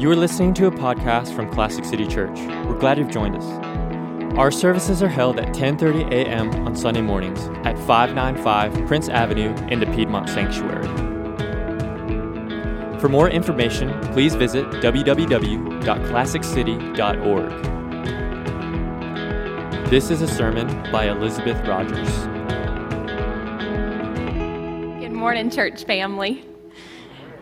You are listening to a podcast from Classic City Church. We're glad you've joined us. Our services are held at 10:30 a.m. on Sunday mornings at 595 Prince Avenue in the Piedmont Sanctuary. For more information, please visit www.classiccity.org. This is a sermon by Elizabeth Rogers. Good morning, church family.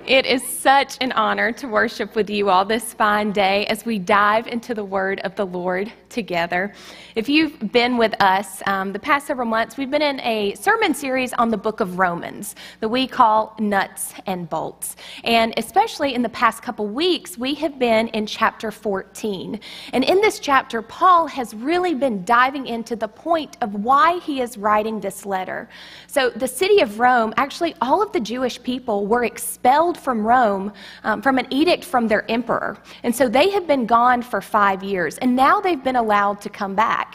It is such an honor to worship with you all this fine day as we dive into the word of the Lord together. If you've been with us um, the past several months, we've been in a sermon series on the book of Romans that we call Nuts and Bolts. And especially in the past couple weeks, we have been in chapter 14. And in this chapter, Paul has really been diving into the point of why he is writing this letter. So, the city of Rome, actually, all of the Jewish people were expelled from Rome um, from an edict from their emperor. And so they have been gone for five years, and now they've been allowed to come back.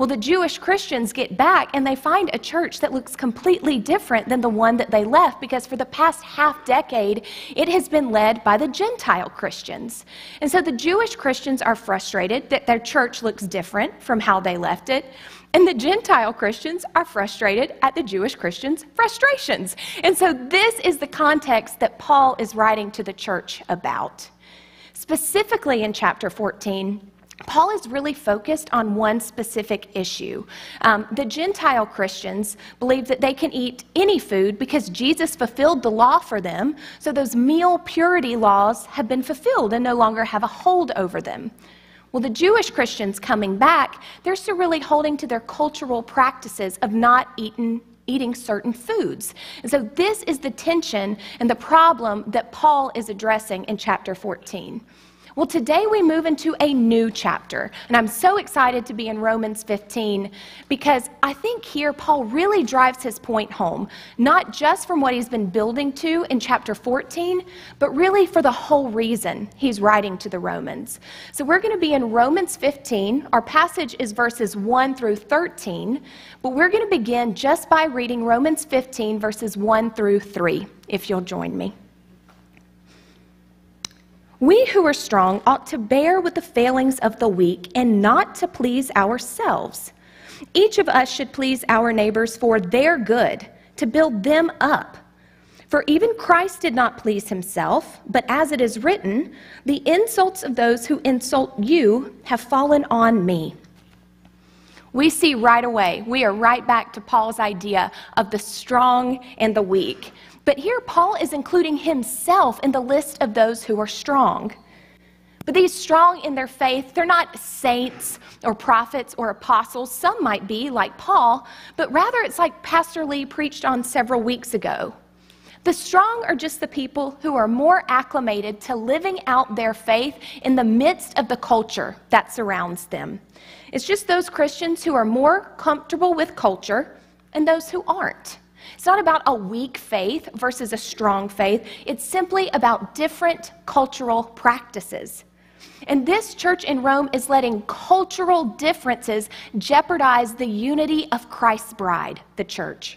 Well, the Jewish Christians get back and they find a church that looks completely different than the one that they left because for the past half decade, it has been led by the Gentile Christians. And so the Jewish Christians are frustrated that their church looks different from how they left it. And the Gentile Christians are frustrated at the Jewish Christians' frustrations. And so, this is the context that Paul is writing to the church about. Specifically in chapter 14, Paul is really focused on one specific issue. Um, the Gentile Christians believe that they can eat any food because Jesus fulfilled the law for them, so those meal purity laws have been fulfilled and no longer have a hold over them. Well, the Jewish Christians coming back, they're still really holding to their cultural practices of not eating eating certain foods. And so this is the tension and the problem that Paul is addressing in chapter 14. Well, today we move into a new chapter, and I'm so excited to be in Romans 15 because I think here Paul really drives his point home, not just from what he's been building to in chapter 14, but really for the whole reason he's writing to the Romans. So we're going to be in Romans 15. Our passage is verses 1 through 13, but we're going to begin just by reading Romans 15, verses 1 through 3, if you'll join me. We who are strong ought to bear with the failings of the weak and not to please ourselves. Each of us should please our neighbors for their good, to build them up. For even Christ did not please himself, but as it is written, the insults of those who insult you have fallen on me. We see right away, we are right back to Paul's idea of the strong and the weak. But here, Paul is including himself in the list of those who are strong. But these strong in their faith, they're not saints or prophets or apostles. Some might be, like Paul, but rather it's like Pastor Lee preached on several weeks ago. The strong are just the people who are more acclimated to living out their faith in the midst of the culture that surrounds them. It's just those Christians who are more comfortable with culture and those who aren't. It's not about a weak faith versus a strong faith. It's simply about different cultural practices. And this church in Rome is letting cultural differences jeopardize the unity of Christ's bride, the church.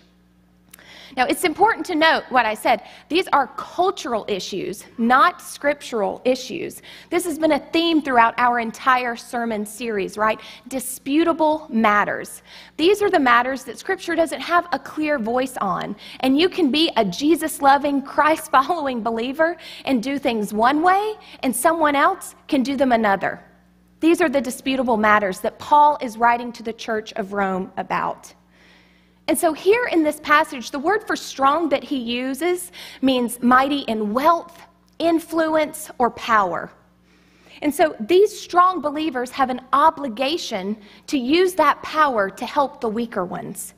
Now, it's important to note what I said. These are cultural issues, not scriptural issues. This has been a theme throughout our entire sermon series, right? Disputable matters. These are the matters that scripture doesn't have a clear voice on. And you can be a Jesus loving, Christ following believer and do things one way, and someone else can do them another. These are the disputable matters that Paul is writing to the church of Rome about. And so, here in this passage, the word for strong that he uses means mighty in wealth, influence, or power. And so, these strong believers have an obligation to use that power to help the weaker ones.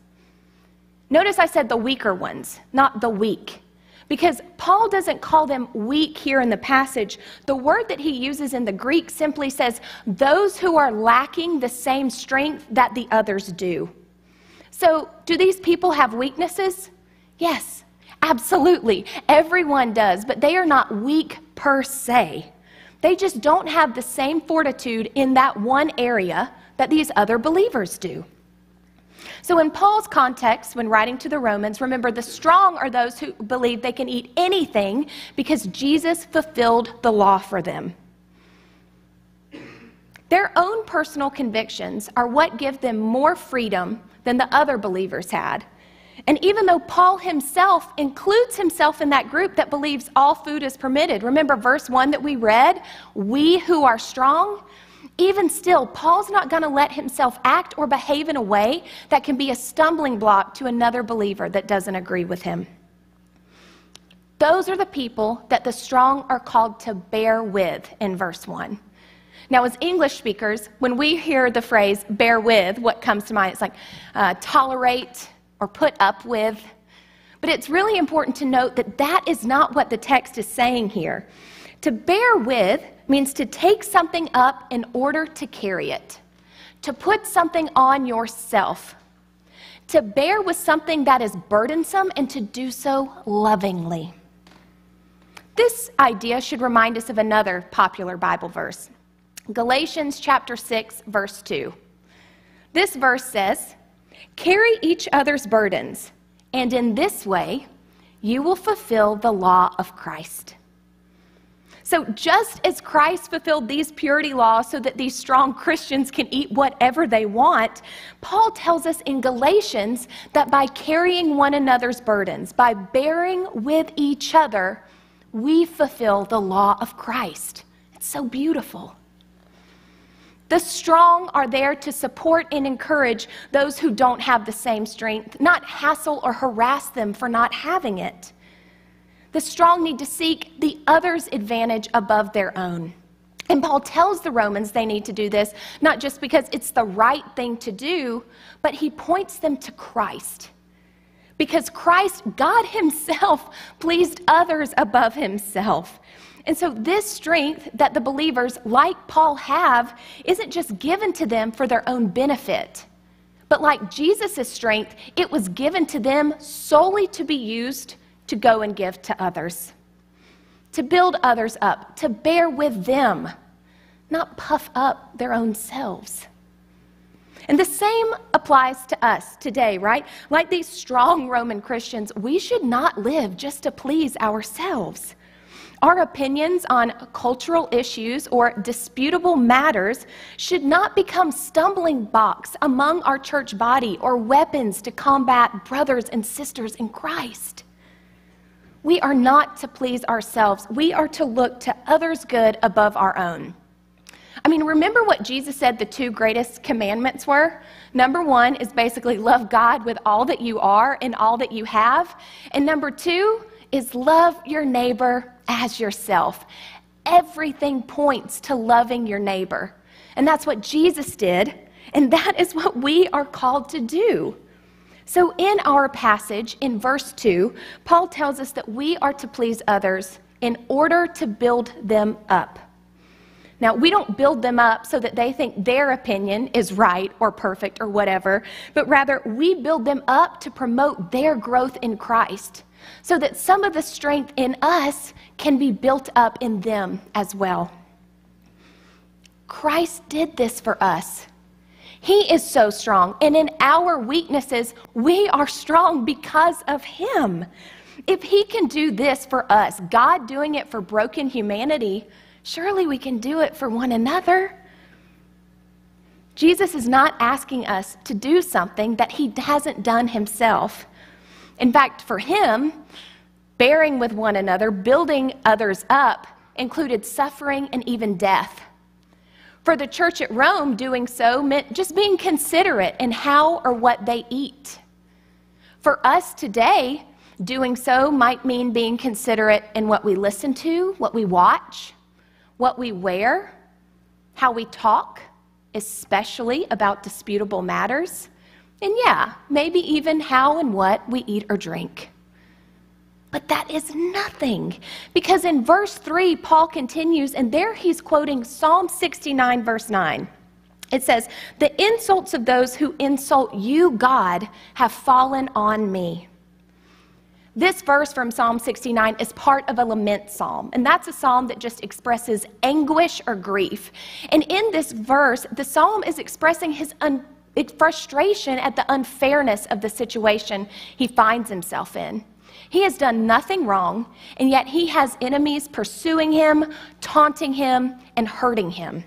Notice I said the weaker ones, not the weak. Because Paul doesn't call them weak here in the passage. The word that he uses in the Greek simply says, those who are lacking the same strength that the others do. So, do these people have weaknesses? Yes, absolutely. Everyone does, but they are not weak per se. They just don't have the same fortitude in that one area that these other believers do. So, in Paul's context, when writing to the Romans, remember the strong are those who believe they can eat anything because Jesus fulfilled the law for them. Their own personal convictions are what give them more freedom than the other believers had. And even though Paul himself includes himself in that group that believes all food is permitted, remember verse 1 that we read? We who are strong. Even still, Paul's not going to let himself act or behave in a way that can be a stumbling block to another believer that doesn't agree with him. Those are the people that the strong are called to bear with in verse 1. Now, as English speakers, when we hear the phrase bear with, what comes to mind? It's like uh, tolerate or put up with. But it's really important to note that that is not what the text is saying here. To bear with means to take something up in order to carry it, to put something on yourself, to bear with something that is burdensome and to do so lovingly. This idea should remind us of another popular Bible verse. Galatians chapter 6 verse 2. This verse says, "Carry each other's burdens, and in this way you will fulfill the law of Christ." So, just as Christ fulfilled these purity laws so that these strong Christians can eat whatever they want, Paul tells us in Galatians that by carrying one another's burdens, by bearing with each other, we fulfill the law of Christ. It's so beautiful. The strong are there to support and encourage those who don't have the same strength, not hassle or harass them for not having it. The strong need to seek the other's advantage above their own. And Paul tells the Romans they need to do this, not just because it's the right thing to do, but he points them to Christ. Because Christ, God Himself, pleased others above Himself. And so, this strength that the believers, like Paul, have isn't just given to them for their own benefit, but like Jesus' strength, it was given to them solely to be used to go and give to others, to build others up, to bear with them, not puff up their own selves. And the same applies to us today, right? Like these strong Roman Christians, we should not live just to please ourselves. Our opinions on cultural issues or disputable matters should not become stumbling blocks among our church body or weapons to combat brothers and sisters in Christ. We are not to please ourselves. We are to look to others' good above our own. I mean, remember what Jesus said the two greatest commandments were? Number one is basically love God with all that you are and all that you have. And number two is love your neighbor as yourself. Everything points to loving your neighbor. And that's what Jesus did, and that is what we are called to do. So, in our passage in verse 2, Paul tells us that we are to please others in order to build them up. Now, we don't build them up so that they think their opinion is right or perfect or whatever, but rather we build them up to promote their growth in Christ so that some of the strength in us can be built up in them as well. Christ did this for us. He is so strong, and in our weaknesses, we are strong because of Him. If He can do this for us, God doing it for broken humanity, surely we can do it for one another. Jesus is not asking us to do something that He hasn't done Himself. In fact, for him, bearing with one another, building others up, included suffering and even death. For the church at Rome, doing so meant just being considerate in how or what they eat. For us today, doing so might mean being considerate in what we listen to, what we watch, what we wear, how we talk, especially about disputable matters. And yeah, maybe even how and what we eat or drink. But that is nothing. Because in verse 3, Paul continues, and there he's quoting Psalm 69, verse 9. It says, The insults of those who insult you, God, have fallen on me. This verse from Psalm 69 is part of a lament psalm, and that's a psalm that just expresses anguish or grief. And in this verse, the psalm is expressing his un- frustration at the unfairness of the situation he finds himself in. He has done nothing wrong, and yet he has enemies pursuing him, taunting him, and hurting him.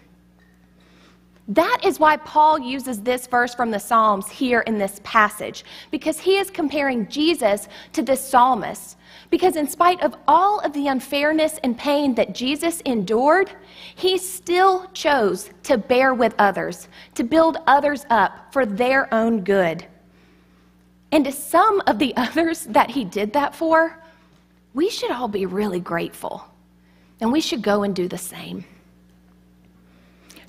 That is why Paul uses this verse from the Psalms here in this passage, because he is comparing Jesus to this psalmist. Because in spite of all of the unfairness and pain that Jesus endured, he still chose to bear with others, to build others up for their own good. And to some of the others that he did that for, we should all be really grateful. And we should go and do the same.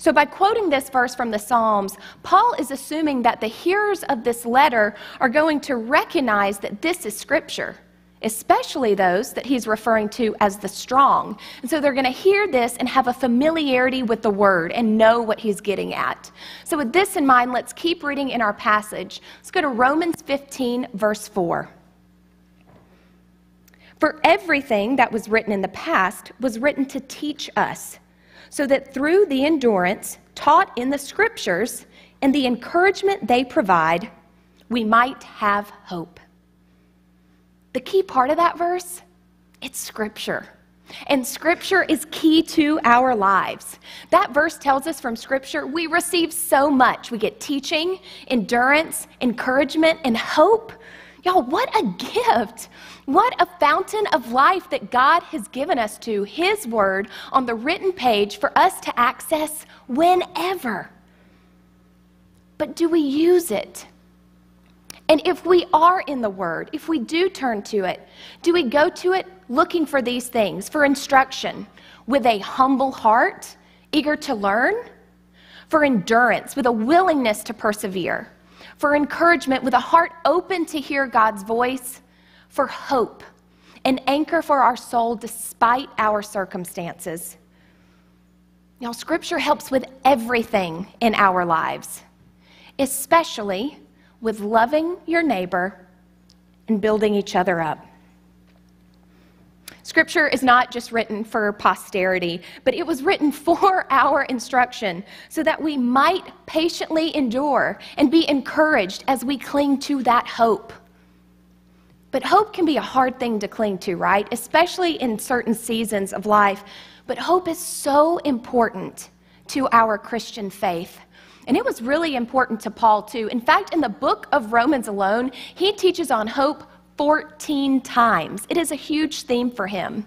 So, by quoting this verse from the Psalms, Paul is assuming that the hearers of this letter are going to recognize that this is Scripture especially those that he's referring to as the strong. And so they're going to hear this and have a familiarity with the word and know what he's getting at. So, with this in mind, let's keep reading in our passage. Let's go to Romans 15, verse 4. For everything that was written in the past was written to teach us, so that through the endurance taught in the scriptures and the encouragement they provide, we might have hope. The key part of that verse, it's scripture. And scripture is key to our lives. That verse tells us from scripture we receive so much. We get teaching, endurance, encouragement, and hope. Y'all, what a gift! What a fountain of life that God has given us to, His Word on the written page for us to access whenever. But do we use it? And if we are in the Word, if we do turn to it, do we go to it looking for these things, for instruction, with a humble heart, eager to learn? For endurance, with a willingness to persevere? For encouragement, with a heart open to hear God's voice? For hope, an anchor for our soul despite our circumstances? Now, Scripture helps with everything in our lives, especially with loving your neighbor and building each other up. Scripture is not just written for posterity, but it was written for our instruction so that we might patiently endure and be encouraged as we cling to that hope. But hope can be a hard thing to cling to, right? Especially in certain seasons of life. But hope is so important to our Christian faith. And it was really important to Paul, too. In fact, in the book of Romans alone, he teaches on hope 14 times. It is a huge theme for him.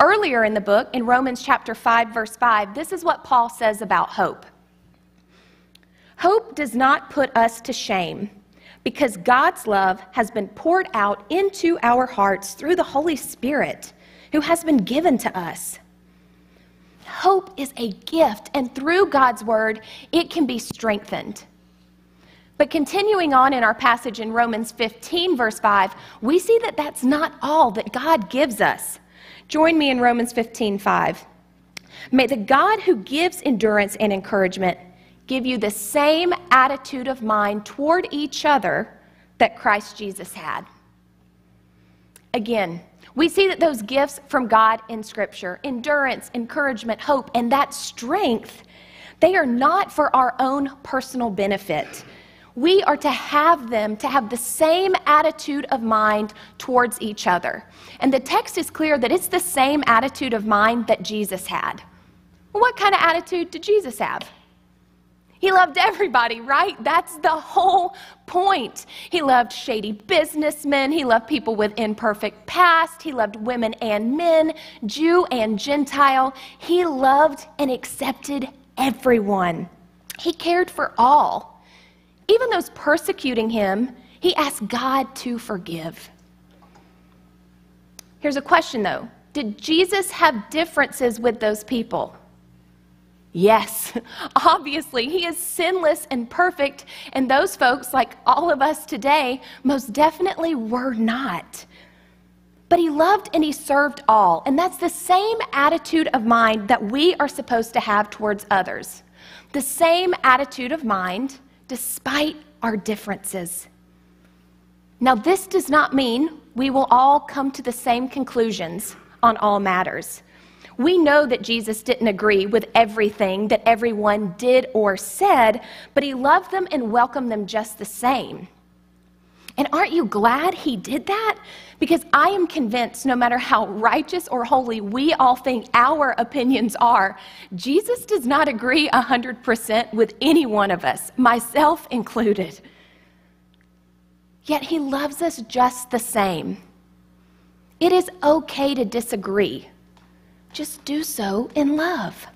Earlier in the book, in Romans chapter 5, verse 5, this is what Paul says about hope Hope does not put us to shame because God's love has been poured out into our hearts through the Holy Spirit who has been given to us. Hope is a gift, and through God's word, it can be strengthened. But continuing on in our passage in Romans 15, verse 5, we see that that's not all that God gives us. Join me in Romans 15, 5. May the God who gives endurance and encouragement give you the same attitude of mind toward each other that Christ Jesus had. Again, we see that those gifts from God in Scripture endurance, encouragement, hope, and that strength they are not for our own personal benefit. We are to have them to have the same attitude of mind towards each other. And the text is clear that it's the same attitude of mind that Jesus had. what kind of attitude did Jesus have? He loved everybody, right? That's the whole point. He loved shady businessmen. He loved people with imperfect past. He loved women and men, Jew and Gentile. He loved and accepted everyone. He cared for all. Even those persecuting him, he asked God to forgive. Here's a question though Did Jesus have differences with those people? Yes, obviously, he is sinless and perfect, and those folks, like all of us today, most definitely were not. But he loved and he served all, and that's the same attitude of mind that we are supposed to have towards others. The same attitude of mind despite our differences. Now, this does not mean we will all come to the same conclusions on all matters. We know that Jesus didn't agree with everything that everyone did or said, but he loved them and welcomed them just the same. And aren't you glad he did that? Because I am convinced no matter how righteous or holy we all think our opinions are, Jesus does not agree 100% with any one of us, myself included. Yet he loves us just the same. It is okay to disagree, just do so in love.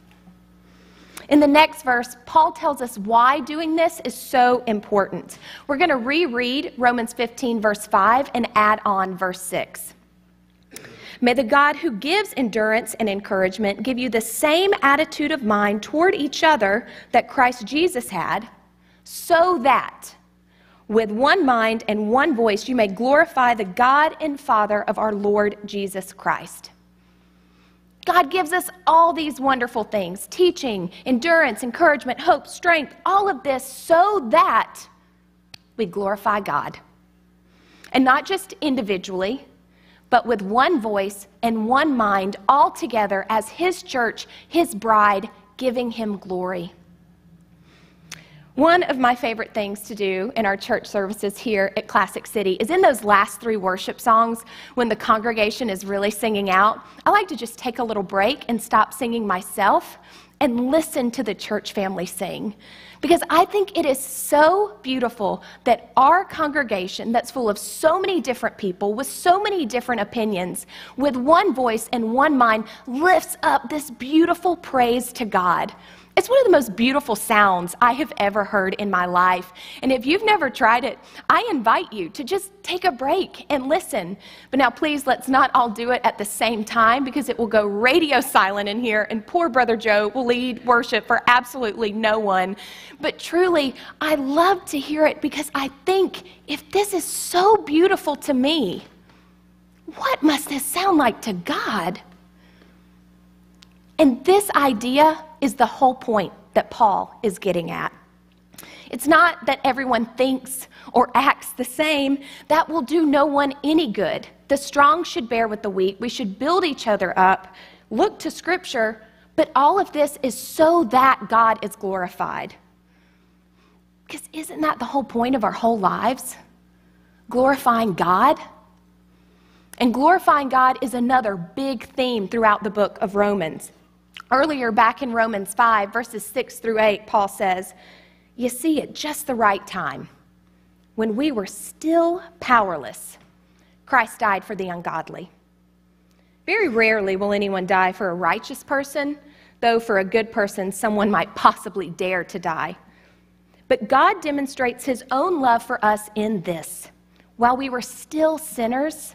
In the next verse, Paul tells us why doing this is so important. We're going to reread Romans 15, verse 5, and add on verse 6. May the God who gives endurance and encouragement give you the same attitude of mind toward each other that Christ Jesus had, so that with one mind and one voice you may glorify the God and Father of our Lord Jesus Christ. God gives us all these wonderful things teaching, endurance, encouragement, hope, strength, all of this so that we glorify God. And not just individually, but with one voice and one mind, all together as His church, His bride, giving Him glory. One of my favorite things to do in our church services here at Classic City is in those last three worship songs when the congregation is really singing out. I like to just take a little break and stop singing myself and listen to the church family sing. Because I think it is so beautiful that our congregation, that's full of so many different people with so many different opinions, with one voice and one mind, lifts up this beautiful praise to God. It's one of the most beautiful sounds I have ever heard in my life. And if you've never tried it, I invite you to just take a break and listen. But now, please, let's not all do it at the same time because it will go radio silent in here, and poor Brother Joe will lead worship for absolutely no one. But truly, I love to hear it because I think if this is so beautiful to me, what must this sound like to God? And this idea is the whole point that Paul is getting at. It's not that everyone thinks or acts the same. That will do no one any good. The strong should bear with the weak. We should build each other up, look to Scripture, but all of this is so that God is glorified. Because isn't that the whole point of our whole lives? Glorifying God? And glorifying God is another big theme throughout the book of Romans. Earlier, back in Romans 5, verses 6 through 8, Paul says, You see, at just the right time, when we were still powerless, Christ died for the ungodly. Very rarely will anyone die for a righteous person, though for a good person, someone might possibly dare to die. But God demonstrates his own love for us in this while we were still sinners,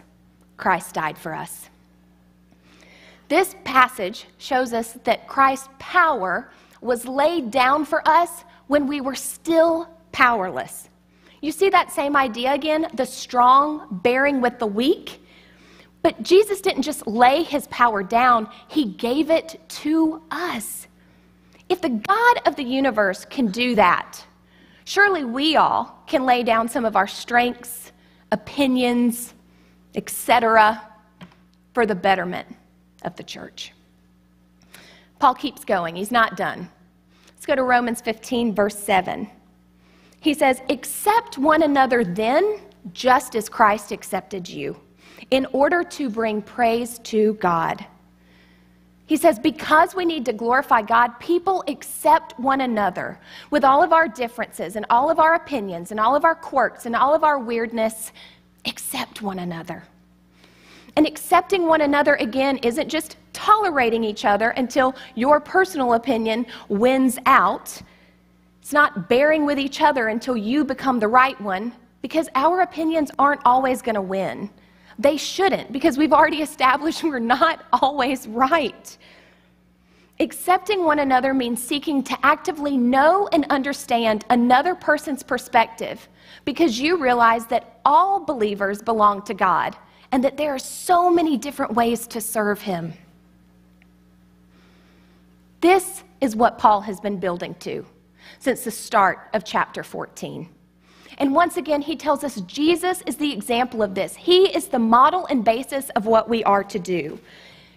Christ died for us. This passage shows us that Christ's power was laid down for us when we were still powerless. You see that same idea again the strong bearing with the weak? But Jesus didn't just lay his power down, he gave it to us. If the God of the universe can do that, surely we all can lay down some of our strengths, opinions, etc., for the betterment of the church. Paul keeps going, he's not done. Let's go to Romans 15, verse 7. He says, Accept one another then, just as Christ accepted you, in order to bring praise to God. He says, because we need to glorify God, people accept one another with all of our differences and all of our opinions and all of our quirks and all of our weirdness. Accept one another. And accepting one another again isn't just tolerating each other until your personal opinion wins out. It's not bearing with each other until you become the right one, because our opinions aren't always going to win. They shouldn't, because we've already established we're not always right. Accepting one another means seeking to actively know and understand another person's perspective because you realize that all believers belong to God and that there are so many different ways to serve Him. This is what Paul has been building to since the start of chapter 14. And once again, he tells us Jesus is the example of this. He is the model and basis of what we are to do.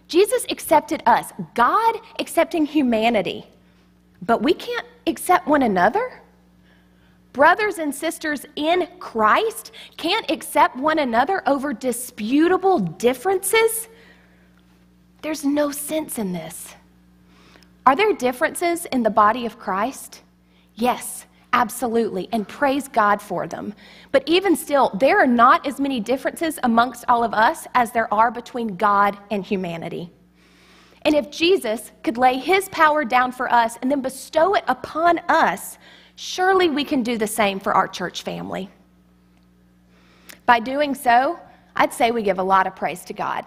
Jesus accepted us, God accepting humanity, but we can't accept one another. Brothers and sisters in Christ can't accept one another over disputable differences? There's no sense in this. Are there differences in the body of Christ? Yes, absolutely, and praise God for them. But even still, there are not as many differences amongst all of us as there are between God and humanity. And if Jesus could lay his power down for us and then bestow it upon us, surely we can do the same for our church family. By doing so, I'd say we give a lot of praise to God.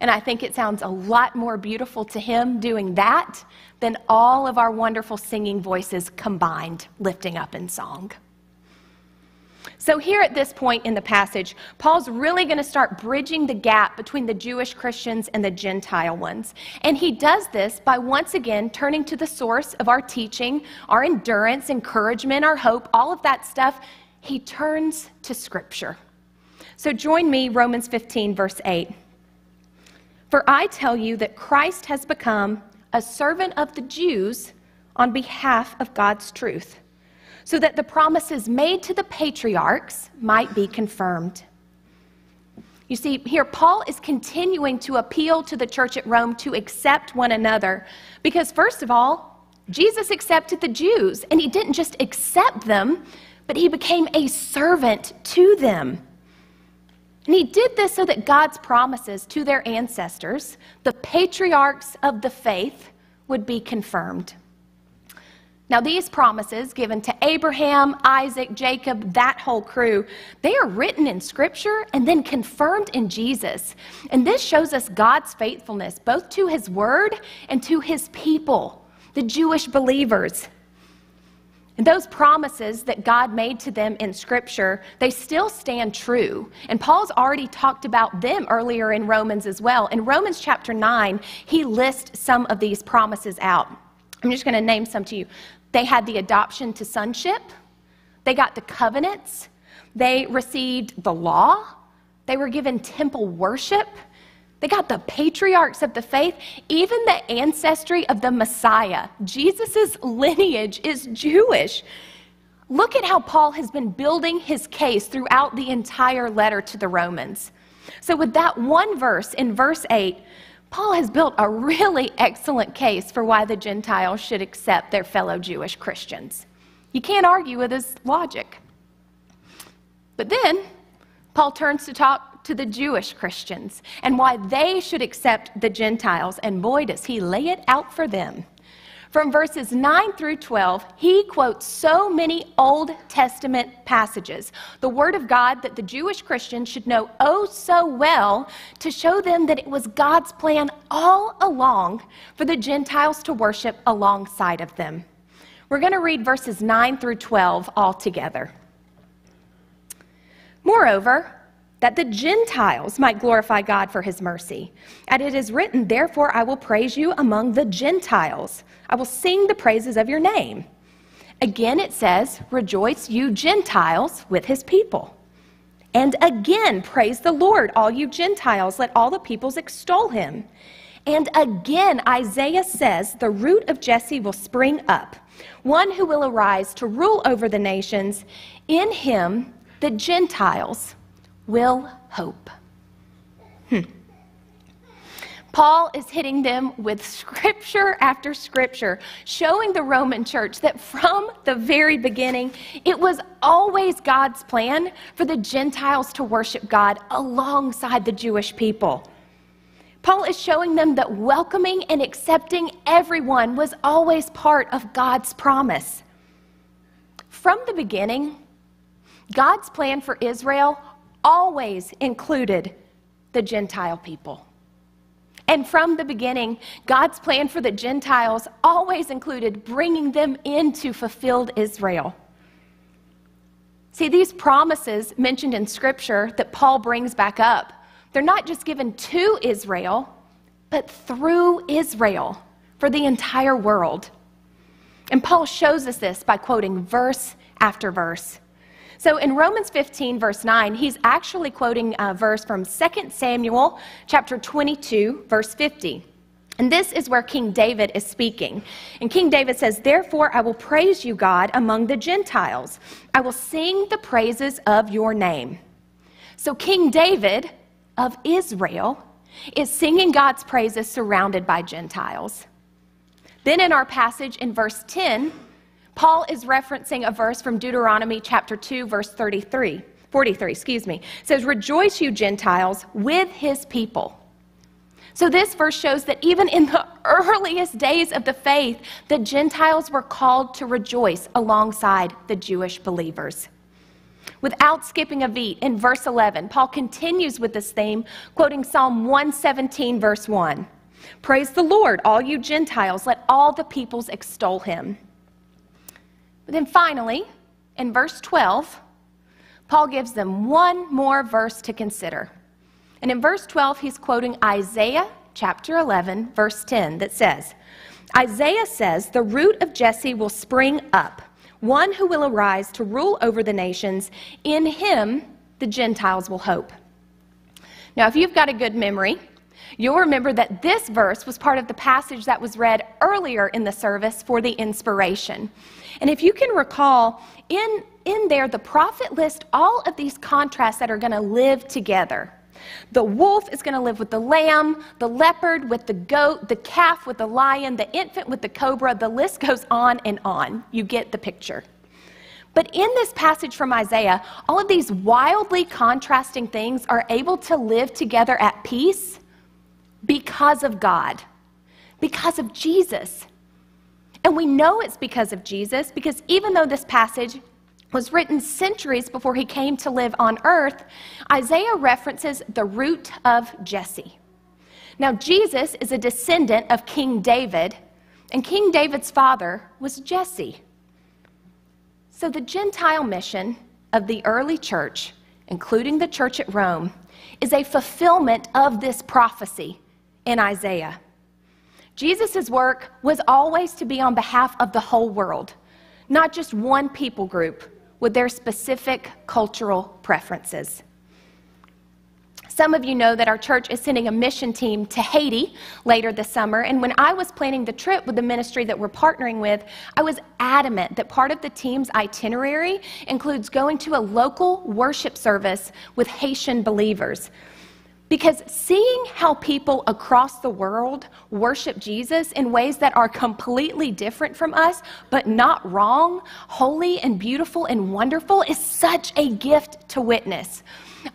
And I think it sounds a lot more beautiful to him doing that than all of our wonderful singing voices combined, lifting up in song. So, here at this point in the passage, Paul's really going to start bridging the gap between the Jewish Christians and the Gentile ones. And he does this by once again turning to the source of our teaching, our endurance, encouragement, our hope, all of that stuff. He turns to Scripture. So, join me, Romans 15, verse 8. For I tell you that Christ has become a servant of the Jews on behalf of God's truth, so that the promises made to the patriarchs might be confirmed. You see, here Paul is continuing to appeal to the church at Rome to accept one another because, first of all, Jesus accepted the Jews, and he didn't just accept them, but he became a servant to them. And he did this so that God's promises to their ancestors, the patriarchs of the faith, would be confirmed. Now, these promises given to Abraham, Isaac, Jacob, that whole crew, they are written in Scripture and then confirmed in Jesus. And this shows us God's faithfulness, both to His word and to His people, the Jewish believers. And those promises that God made to them in Scripture, they still stand true. And Paul's already talked about them earlier in Romans as well. In Romans chapter 9, he lists some of these promises out. I'm just going to name some to you. They had the adoption to sonship, they got the covenants, they received the law, they were given temple worship. They got the patriarchs of the faith, even the ancestry of the Messiah. Jesus' lineage is Jewish. Look at how Paul has been building his case throughout the entire letter to the Romans. So, with that one verse in verse 8, Paul has built a really excellent case for why the Gentiles should accept their fellow Jewish Christians. You can't argue with his logic. But then, Paul turns to talk to the Jewish Christians and why they should accept the Gentiles. And boy, does he lay it out for them. From verses 9 through 12, he quotes so many Old Testament passages, the Word of God that the Jewish Christians should know oh so well to show them that it was God's plan all along for the Gentiles to worship alongside of them. We're going to read verses 9 through 12 all together. Moreover, that the Gentiles might glorify God for his mercy. And it is written, Therefore I will praise you among the Gentiles. I will sing the praises of your name. Again it says, Rejoice, you Gentiles, with his people. And again, praise the Lord, all you Gentiles, let all the peoples extol him. And again, Isaiah says, The root of Jesse will spring up, one who will arise to rule over the nations. In him, the Gentiles will hope. Hmm. Paul is hitting them with scripture after scripture, showing the Roman church that from the very beginning, it was always God's plan for the Gentiles to worship God alongside the Jewish people. Paul is showing them that welcoming and accepting everyone was always part of God's promise. From the beginning, God's plan for Israel always included the Gentile people. And from the beginning, God's plan for the Gentiles always included bringing them into fulfilled Israel. See, these promises mentioned in Scripture that Paul brings back up, they're not just given to Israel, but through Israel for the entire world. And Paul shows us this by quoting verse after verse. So in Romans 15, verse 9, he's actually quoting a verse from 2 Samuel chapter 22, verse 50. And this is where King David is speaking. And King David says, Therefore, I will praise you, God, among the Gentiles. I will sing the praises of your name. So, King David of Israel is singing God's praises surrounded by Gentiles. Then, in our passage in verse 10, Paul is referencing a verse from Deuteronomy chapter 2, verse 33, 43, excuse me. It says, Rejoice, you Gentiles, with his people. So, this verse shows that even in the earliest days of the faith, the Gentiles were called to rejoice alongside the Jewish believers. Without skipping a beat, in verse 11, Paul continues with this theme, quoting Psalm 117, verse 1. Praise the Lord, all you Gentiles, let all the peoples extol him. But then finally, in verse 12, Paul gives them one more verse to consider. And in verse 12, he's quoting Isaiah chapter 11, verse 10, that says, Isaiah says, The root of Jesse will spring up, one who will arise to rule over the nations. In him, the Gentiles will hope. Now, if you've got a good memory, you'll remember that this verse was part of the passage that was read earlier in the service for the inspiration. And if you can recall, in, in there, the prophet lists all of these contrasts that are going to live together. The wolf is going to live with the lamb, the leopard with the goat, the calf with the lion, the infant with the cobra. The list goes on and on. You get the picture. But in this passage from Isaiah, all of these wildly contrasting things are able to live together at peace because of God, because of Jesus. And we know it's because of Jesus because even though this passage was written centuries before he came to live on earth, Isaiah references the root of Jesse. Now, Jesus is a descendant of King David, and King David's father was Jesse. So, the Gentile mission of the early church, including the church at Rome, is a fulfillment of this prophecy in Isaiah. Jesus' work was always to be on behalf of the whole world, not just one people group with their specific cultural preferences. Some of you know that our church is sending a mission team to Haiti later this summer. And when I was planning the trip with the ministry that we're partnering with, I was adamant that part of the team's itinerary includes going to a local worship service with Haitian believers. Because seeing how people across the world worship Jesus in ways that are completely different from us, but not wrong, holy and beautiful and wonderful, is such a gift to witness.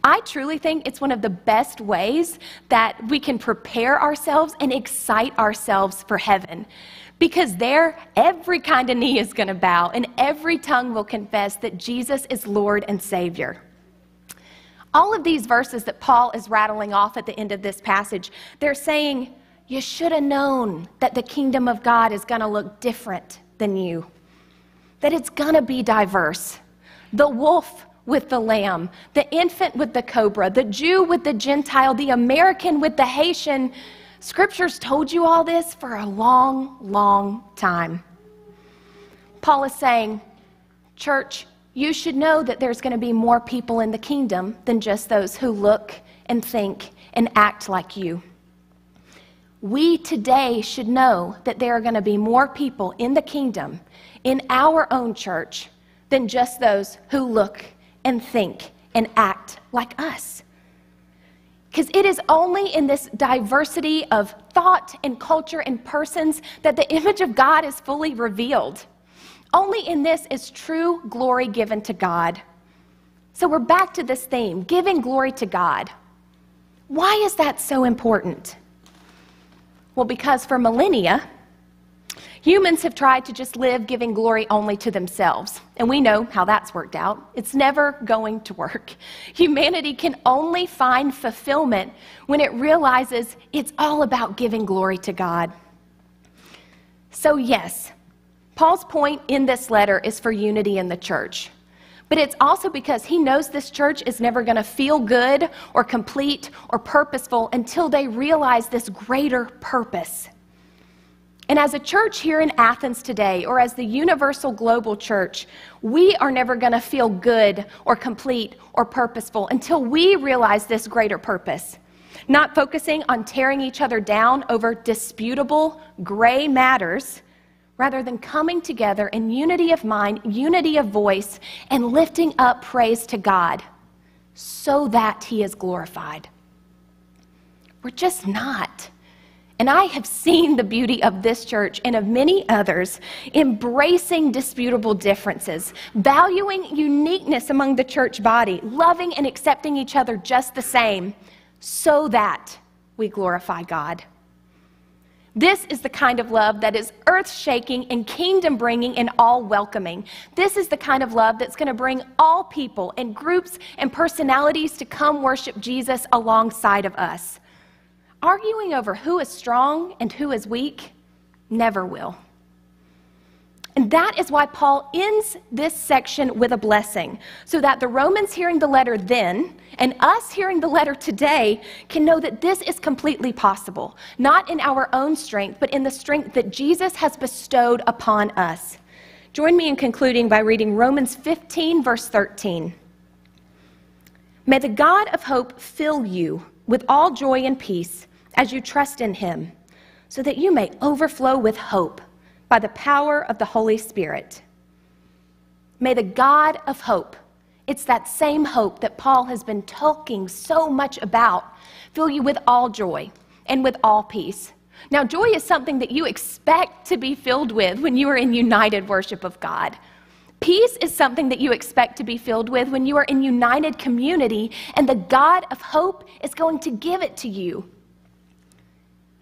I truly think it's one of the best ways that we can prepare ourselves and excite ourselves for heaven. Because there, every kind of knee is going to bow and every tongue will confess that Jesus is Lord and Savior. All of these verses that Paul is rattling off at the end of this passage, they're saying, You should have known that the kingdom of God is going to look different than you, that it's going to be diverse. The wolf with the lamb, the infant with the cobra, the Jew with the Gentile, the American with the Haitian. Scriptures told you all this for a long, long time. Paul is saying, Church, you should know that there's going to be more people in the kingdom than just those who look and think and act like you. We today should know that there are going to be more people in the kingdom, in our own church, than just those who look and think and act like us. Because it is only in this diversity of thought and culture and persons that the image of God is fully revealed. Only in this is true glory given to God. So we're back to this theme giving glory to God. Why is that so important? Well, because for millennia, humans have tried to just live giving glory only to themselves. And we know how that's worked out. It's never going to work. Humanity can only find fulfillment when it realizes it's all about giving glory to God. So, yes, Paul's point in this letter is for unity in the church. But it's also because he knows this church is never going to feel good or complete or purposeful until they realize this greater purpose. And as a church here in Athens today, or as the universal global church, we are never going to feel good or complete or purposeful until we realize this greater purpose. not focusing on tearing each other down over disputable gray matters, rather than coming together in unity of mind, unity of voice, and lifting up praise to God so that He is glorified. We're just not. And I have seen the beauty of this church and of many others embracing disputable differences, valuing uniqueness among the church body, loving and accepting each other just the same, so that we glorify God. This is the kind of love that is earth shaking and kingdom bringing and all welcoming. This is the kind of love that's going to bring all people and groups and personalities to come worship Jesus alongside of us. Arguing over who is strong and who is weak never will. That is why Paul ends this section with a blessing, so that the Romans hearing the letter then and us hearing the letter today can know that this is completely possible, not in our own strength, but in the strength that Jesus has bestowed upon us. Join me in concluding by reading Romans 15, verse 13. May the God of hope fill you with all joy and peace as you trust in him, so that you may overflow with hope by the power of the Holy Spirit. May the God of hope, it's that same hope that Paul has been talking so much about, fill you with all joy and with all peace. Now, joy is something that you expect to be filled with when you are in united worship of God. Peace is something that you expect to be filled with when you are in united community, and the God of hope is going to give it to you.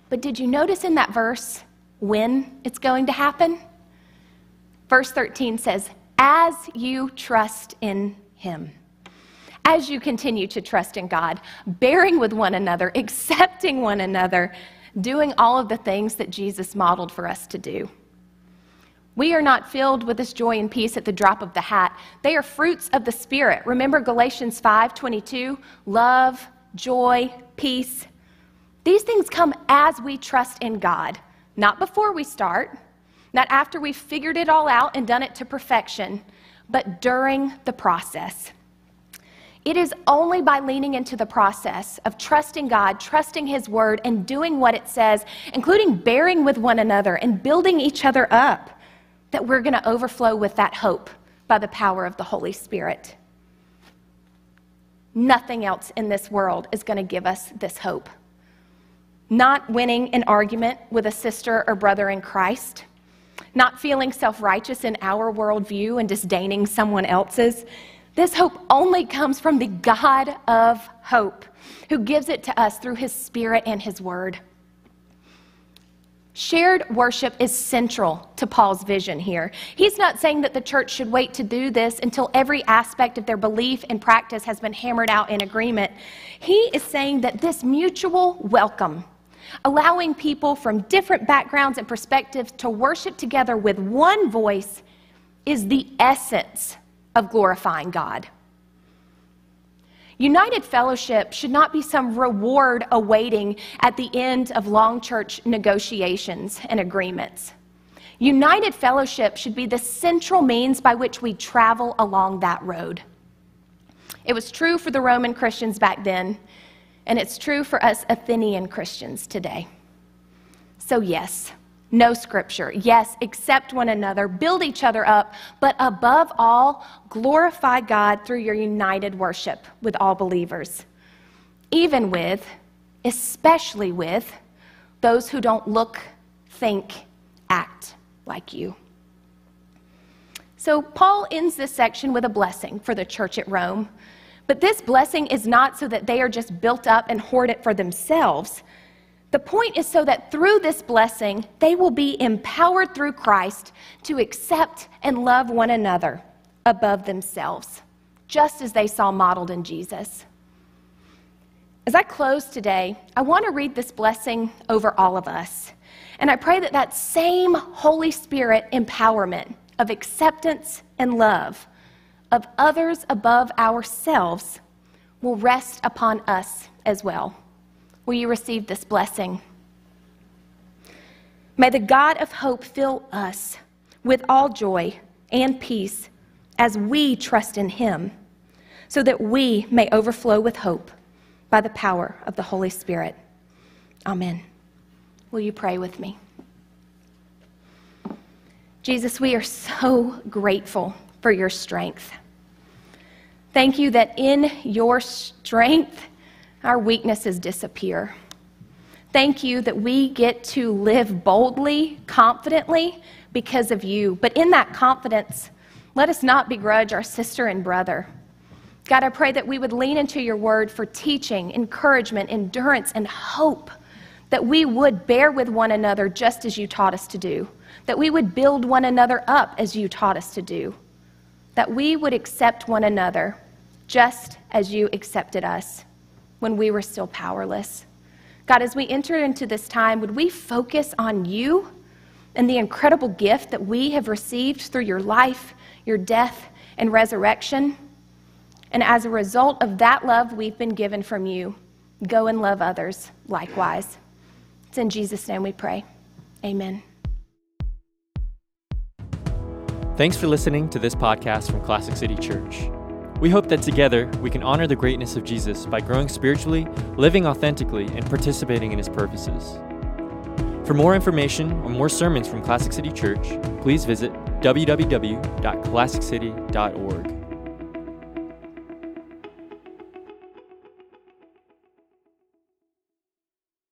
But did you notice in that verse when it's going to happen? Verse 13 says, As you trust in Him. As you continue to trust in God, bearing with one another, accepting one another, doing all of the things that Jesus modeled for us to do. We are not filled with this joy and peace at the drop of the hat. They are fruits of the Spirit. Remember Galatians 5:22, love, joy, peace. These things come as we trust in God, not before we start, not after we've figured it all out and done it to perfection, but during the process. It is only by leaning into the process of trusting God, trusting His Word, and doing what it says, including bearing with one another and building each other up, that we're going to overflow with that hope by the power of the Holy Spirit. Nothing else in this world is going to give us this hope not winning an argument with a sister or brother in Christ, not feeling self righteous in our worldview and disdaining someone else's. This hope only comes from the God of hope, who gives it to us through his Spirit and his word. Shared worship is central to Paul's vision here. He's not saying that the church should wait to do this until every aspect of their belief and practice has been hammered out in agreement. He is saying that this mutual welcome allowing people from different backgrounds and perspectives to worship together with one voice is the essence of glorifying God. United fellowship should not be some reward awaiting at the end of long church negotiations and agreements. United fellowship should be the central means by which we travel along that road. It was true for the Roman Christians back then, and it's true for us Athenian Christians today. So, yes, know scripture. Yes, accept one another, build each other up, but above all, glorify God through your united worship with all believers, even with, especially with, those who don't look, think, act like you. So, Paul ends this section with a blessing for the church at Rome. But this blessing is not so that they are just built up and hoard it for themselves. The point is so that through this blessing, they will be empowered through Christ to accept and love one another above themselves, just as they saw modeled in Jesus. As I close today, I want to read this blessing over all of us. And I pray that that same Holy Spirit empowerment of acceptance and love of others above ourselves will rest upon us as well. Will you receive this blessing? May the God of hope fill us with all joy and peace as we trust in him, so that we may overflow with hope by the power of the Holy Spirit. Amen. Will you pray with me? Jesus, we are so grateful for your strength. Thank you that in your strength, our weaknesses disappear. Thank you that we get to live boldly, confidently because of you. But in that confidence, let us not begrudge our sister and brother. God, I pray that we would lean into your word for teaching, encouragement, endurance, and hope. That we would bear with one another just as you taught us to do. That we would build one another up as you taught us to do. That we would accept one another just as you accepted us when we were still powerless. God, as we enter into this time, would we focus on you and the incredible gift that we have received through your life, your death, and resurrection? And as a result of that love we've been given from you, go and love others likewise. It's in Jesus' name we pray. Amen. Thanks for listening to this podcast from Classic City Church. We hope that together we can honor the greatness of Jesus by growing spiritually, living authentically, and participating in his purposes. For more information or more sermons from Classic City Church, please visit www.classiccity.org.